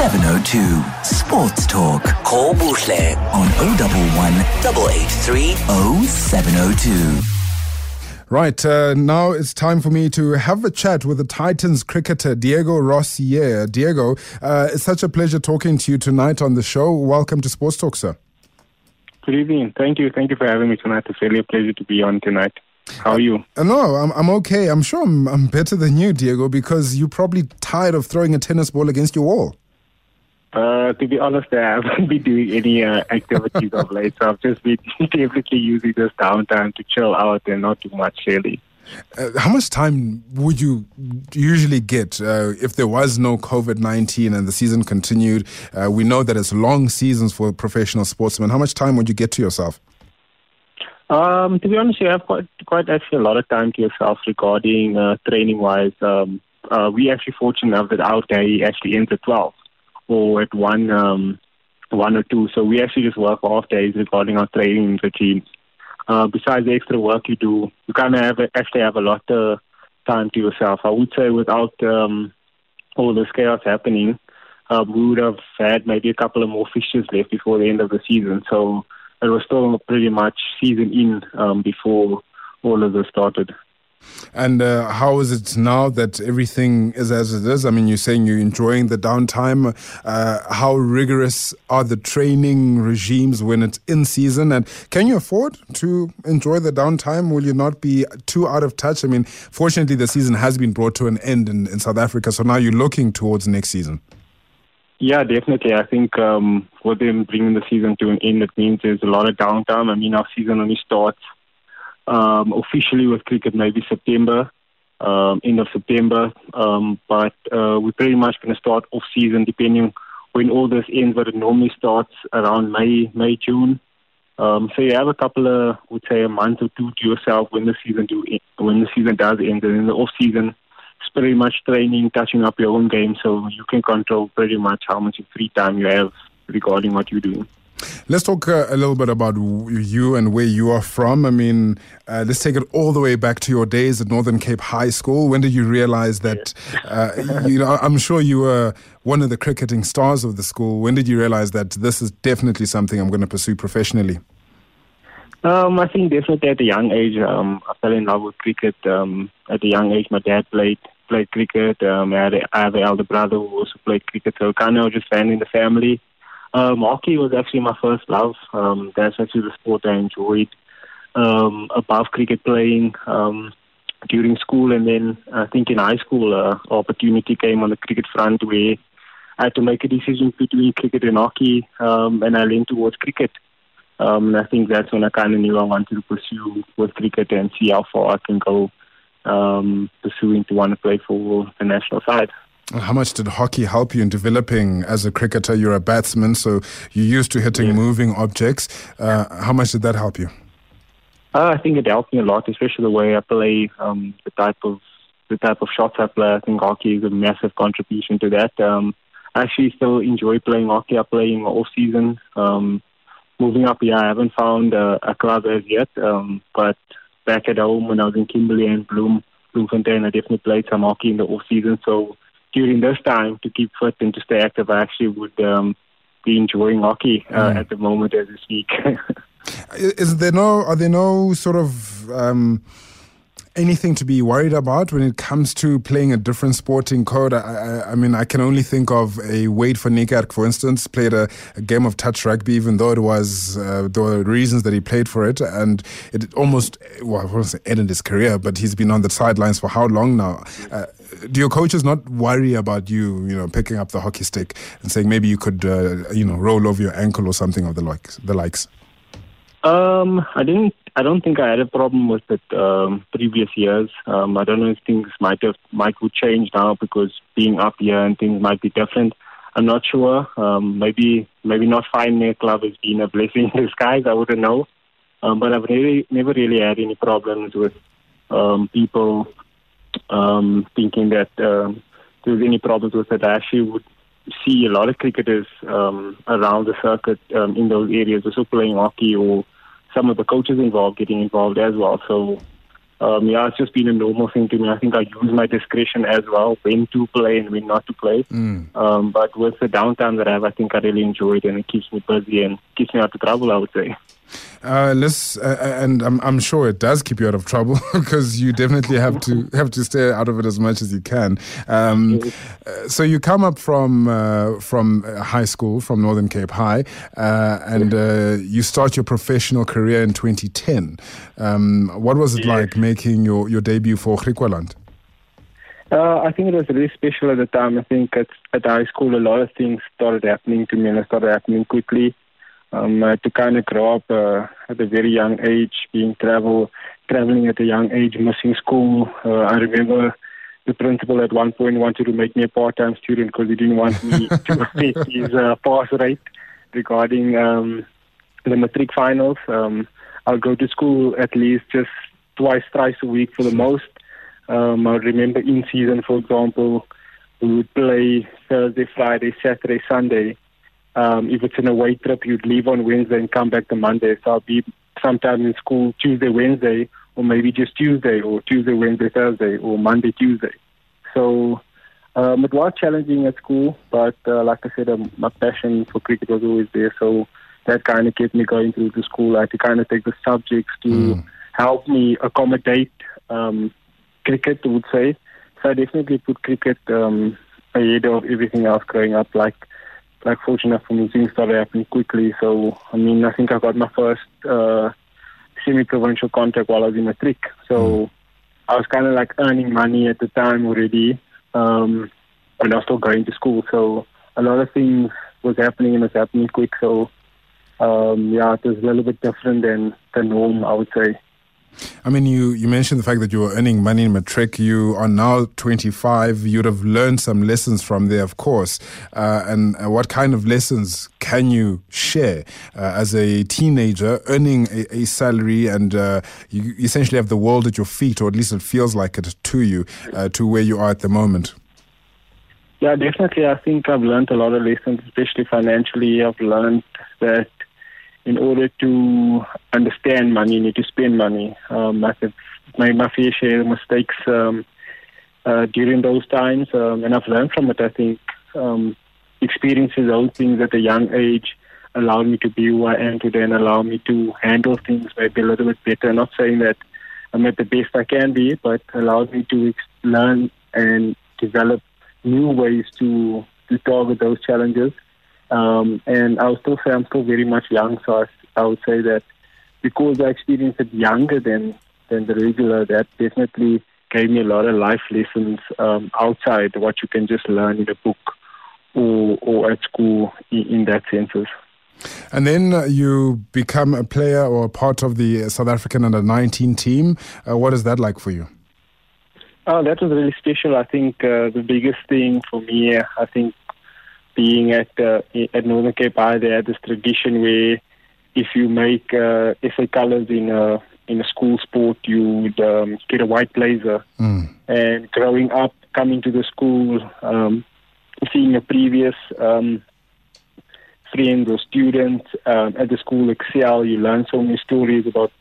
0702. Sports Talk. Call Buhle on 011 883 0702. Right, uh, now it's time for me to have a chat with the Titans cricketer Diego Rosier. Diego, uh, it's such a pleasure talking to you tonight on the show. Welcome to Sports Talk, sir. Good evening. Thank you. Thank you for having me tonight. It's really a pleasure to be on tonight. How are you? Uh, no, I'm, I'm okay. I'm sure I'm, I'm better than you, Diego, because you're probably tired of throwing a tennis ball against your wall. Uh, to be honest, I haven't been doing any uh, activities of late, so I've just been definitely using this downtime to chill out and not do much really. Uh, how much time would you usually get uh, if there was no COVID 19 and the season continued? Uh, we know that it's long seasons for professional sportsmen. How much time would you get to yourself? Um, to be honest, you have quite, quite actually a lot of time to yourself regarding uh, training wise. Um, uh, we actually fortunate enough that our day actually ends at 12 or at one um, one or two. So we actually just work off days regarding our training routine. Uh, besides the extra work you do, you kind of have actually have a lot of time to yourself. I would say without um, all this chaos happening, uh, we would have had maybe a couple of more fixtures left before the end of the season. So it was still pretty much season in um, before all of this started. And uh, how is it now that everything is as it is? I mean, you're saying you're enjoying the downtime. Uh, how rigorous are the training regimes when it's in season? And can you afford to enjoy the downtime? Will you not be too out of touch? I mean, fortunately, the season has been brought to an end in, in South Africa. So now you're looking towards next season. Yeah, definitely. I think um, for them bringing the season to an end, it means there's a lot of downtime. I mean, our season only starts um, officially with cricket maybe September, um, end of September. Um, but uh, we're pretty much going to start off season depending when all this ends, but it normally starts around May, May, June. Um, so you have a couple of, would say, a month or two to yourself when the season do when the season does end, and in the off season, it's pretty much training, touching up your own game, so you can control pretty much how much free time you have regarding what you're doing. Let's talk uh, a little bit about you and where you are from. I mean, uh, let's take it all the way back to your days at Northern Cape High School. When did you realize that, uh, you know, I'm sure you were one of the cricketing stars of the school. When did you realize that this is definitely something I'm going to pursue professionally? Um, I think definitely at a young age, um, I fell in love with cricket. Um, at a young age, my dad played played cricket. Um, I, had a, I have an elder brother who also played cricket, so kind of just fan in the family. Um, hockey was actually my first love. Um, that's actually the sport I enjoyed um, above cricket playing um, during school. And then I think in high school, uh, opportunity came on the cricket front where I had to make a decision between cricket and hockey, um, and I leaned towards cricket. Um, and I think that's when I kind of knew I wanted to pursue with cricket and see how far I can go um, pursuing to want to play for the national side. How much did hockey help you in developing as a cricketer? You're a batsman, so you're used to hitting yeah. moving objects. Uh, how much did that help you? Uh, I think it helped me a lot, especially the way I play, um, the type of the type of shots I play. I think hockey is a massive contribution to that. Um, I actually still enjoy playing hockey. I play in off season. Um, moving up here, I haven't found uh, a club as yet, um, but back at home when I was in Kimberley and Bloem, Bloemfontein, I definitely played some hockey in the off season. So during this time to keep fit and to stay active, I actually would um, be enjoying hockey uh, mm. at the moment as we speak. Is there no? Are there no sort of? Um, anything to be worried about when it comes to playing a different sporting code? I, I, I mean, I can only think of a Wayde van Niekerk, for instance, played a, a, game of touch rugby, even though it was uh, there were reasons that he played for it, and it almost well, I won't ended his career, but he's been on the sidelines for how long now? Uh, do your coaches not worry about you, you know, picking up the hockey stick and saying maybe you could, uh, you know, roll over your ankle or something of the likes? The likes. Um, I didn't. I don't think I had a problem with it um, previous years. Um, I don't know if things might have might would change now because being up here and things might be different. I'm not sure. Um, maybe maybe not finding a club has been a blessing in disguise. I wouldn't know. Um, but I've really never really had any problems with um, people um, thinking that um, there was any problems with it. I actually would see a lot of cricketers um, around the circuit um, in those areas also playing hockey or some of the coaches involved getting involved as well. So um, yeah, it's just been a normal thing to me. I think I use my discretion as well when to play and when not to play. Mm. Um, but with the downtime that I have, I think I really enjoy it and it keeps me busy and keeps me out of trouble, I would say. Uh, let's, uh, uh, and I'm, I'm sure it does keep you out of trouble because you definitely have to have to stay out of it as much as you can. Um, uh, so you come up from uh, from high school, from Northern Cape High, uh, and you start your professional career in 2010. Um, what was it like making your, your debut for Griqualand? Uh, I think it was really special at the time. I think at, at high school, a lot of things started happening to me and it started happening quickly um, uh, to kind of grow up uh, at a very young age, being travel, traveling at a young age, missing school. Uh, I remember the principal at one point wanted to make me a part-time student because he didn't want me to affect his uh, pass rate regarding um, the matric finals. Um, I'll go to school at least just twice, thrice a week for the most. Um, I remember in season, for example, we would play Thursday, Friday, Saturday, Sunday um, if it's an away trip, you'd leave on Wednesday and come back the Monday. So I'll be sometime in school Tuesday, Wednesday, or maybe just Tuesday, or Tuesday, Wednesday, Thursday, or Monday, Tuesday. So um, it was challenging at school, but uh, like I said, um, my passion for cricket was always there. So that kind of kept me going through the school. I had to kind of take the subjects to mm. help me accommodate um, cricket, I would say. So I definitely put cricket um, ahead of everything else growing up. Like like fortunate for me, things started happening quickly. So I mean, I think I got my first uh, semi-provincial contract while I was in matric. So mm. I was kind of like earning money at the time already, um, and I was still going to school. So a lot of things was happening and it was happening quick. So um, yeah, it was a little bit different than the norm, I would say. I mean, you, you mentioned the fact that you were earning money in matric. You are now 25. You'd have learned some lessons from there, of course. Uh, and uh, what kind of lessons can you share uh, as a teenager earning a, a salary and uh, you essentially have the world at your feet, or at least it feels like it to you, uh, to where you are at the moment? Yeah, definitely. I think I've learned a lot of lessons, especially financially. I've learned that in order to understand money, you need to spend money. Um, I have made my fair share of mistakes um, uh, during those times, um, and I've learned from it. I think um, experiences those things at a young age allowed me to be who I am today and allow me to handle things maybe a little bit better. Not saying that I'm at the best I can be, but allowed me to ex- learn and develop new ways to to target those challenges. Um, and I would still say I'm still very much young, so I, I would say that because I experienced it younger than than the regular, that definitely gave me a lot of life lessons um, outside what you can just learn in a book or or at school in, in that sense. And then uh, you become a player or part of the South African under 19 team. Uh, what is that like for you? Oh, that was really special. I think uh, the biggest thing for me, I think being at uh, at Northern Cape High, they had this tradition where if you make uh, SA colours in a in a school sport, you would um, get a white blazer. Mm. And growing up, coming to the school, um, seeing a previous um, friends or students um, at the school excel, you learn so many stories about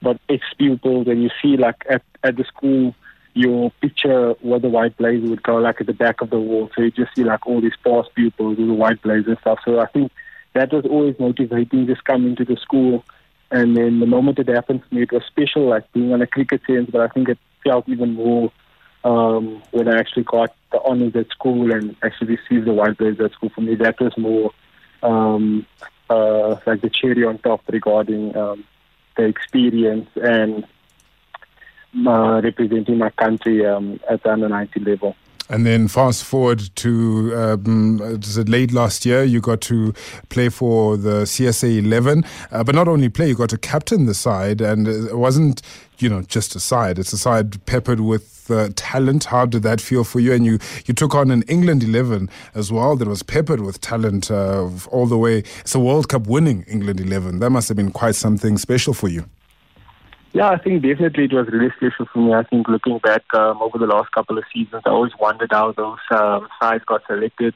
about ex pupils, and you see like at at the school your picture where the white blazer would go like at the back of the wall. So you just see like all these past pupils with the white blazer and stuff. So I think that was always motivating just coming to the school. And then the moment it happened to me, it was special, like being on a cricket sense, but I think it felt even more um, when I actually got the honors at school and actually received the white blazer at school. For me, that was more um, uh, like the cherry on top regarding um, the experience and uh, representing my country um, at the under 90 level. And then fast forward to um, late last year, you got to play for the CSA 11, uh, but not only play, you got to captain the side, and it wasn't you know just a side; it's a side peppered with uh, talent. How did that feel for you? And you you took on an England 11 as well that was peppered with talent uh, all the way. It's a World Cup winning England 11. That must have been quite something special for you. Yeah, I think definitely it was really special for me. I think looking back um, over the last couple of seasons, I always wondered how those um, sides got selected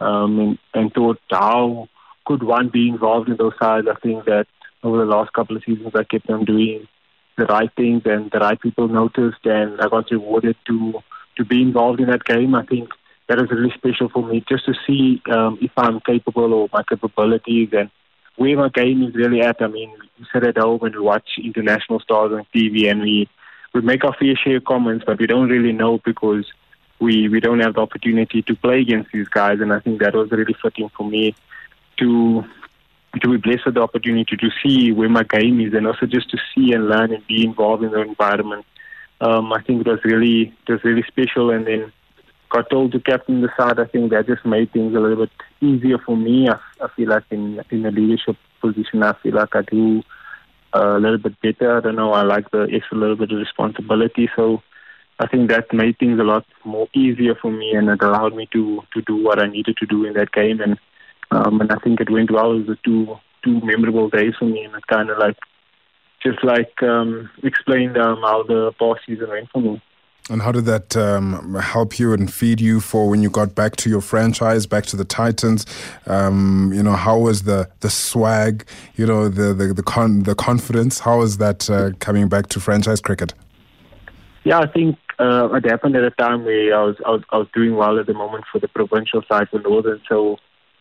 um, and, and thought how could one be involved in those sides. I think that over the last couple of seasons, I kept on doing the right things and the right people noticed, and I got rewarded to to be involved in that game. I think that was really special for me just to see um, if I'm capable or my capabilities and where my game is really at. I mean, we sit at home and we watch international stars on TV and we, we make our fair share of comments, but we don't really know because we, we don't have the opportunity to play against these guys. And I think that was really fitting for me to to be blessed with the opportunity to see where my game is and also just to see and learn and be involved in the environment. Um, I think it was really it was really special and then got told to captain the side, I think that just made things a little bit easier for me. I, I feel like in in a leadership position, I feel like I do uh, a little bit better. I don't know. I like the extra little bit of responsibility, so I think that made things a lot more easier for me, and it allowed me to to do what I needed to do in that game, and um, and I think it went well. It was two two memorable days for me, and it kind of like just like um, explained um, how the past season went for me. And how did that um, help you and feed you for when you got back to your franchise, back to the Titans? Um, you know, how was the the swag? You know, the the the, con- the confidence. How was that uh, coming back to franchise cricket? Yeah, I think uh, it happened at a time where I was, I was I was doing well at the moment for the provincial side for Northern. So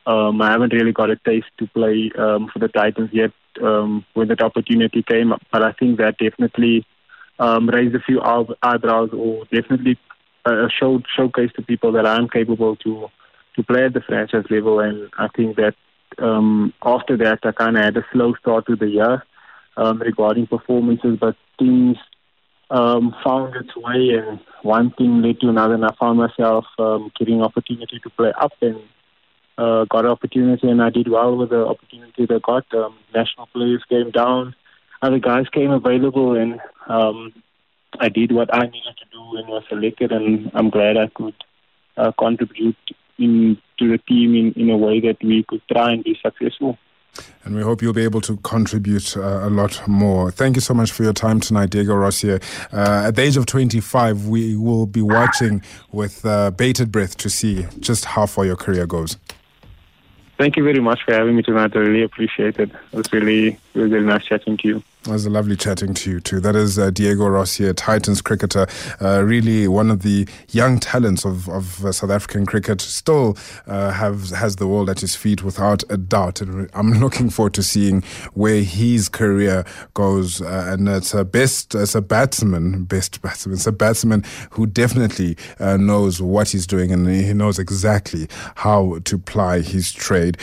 um, I haven't really got a taste to play um, for the Titans yet um, when that opportunity came. But I think that definitely um, raised a few eyebrows or definitely uh, showed showcase to people that I'm capable to to play at the franchise level. And I think that um, after that, I kind of had a slow start to the year um, regarding performances, but things um, found its way, and one thing led to another, and I found myself um, getting opportunity to play up and. Uh, got an opportunity and I did well with the opportunity that I got. Um, national players came down other guys came available, and um, I did what I needed to do and was selected. And I'm glad I could uh, contribute in, to the team in, in a way that we could try and be successful. And we hope you'll be able to contribute uh, a lot more. Thank you so much for your time tonight, Diego Rosier. Uh, at the age of 25, we will be watching with uh, bated breath to see just how far your career goes. Thank you very much for having me tonight. I really appreciate it. It was really, really nice chatting to you. It was a lovely chatting to you too. That is uh, Diego Rosier, Titans cricketer, uh, really one of the young talents of, of uh, South African cricket. Still uh, have has the world at his feet without a doubt. And I'm looking forward to seeing where his career goes. Uh, and it's a best, it's a batsman, best batsman. It's a batsman who definitely uh, knows what he's doing and he knows exactly how to ply his trade.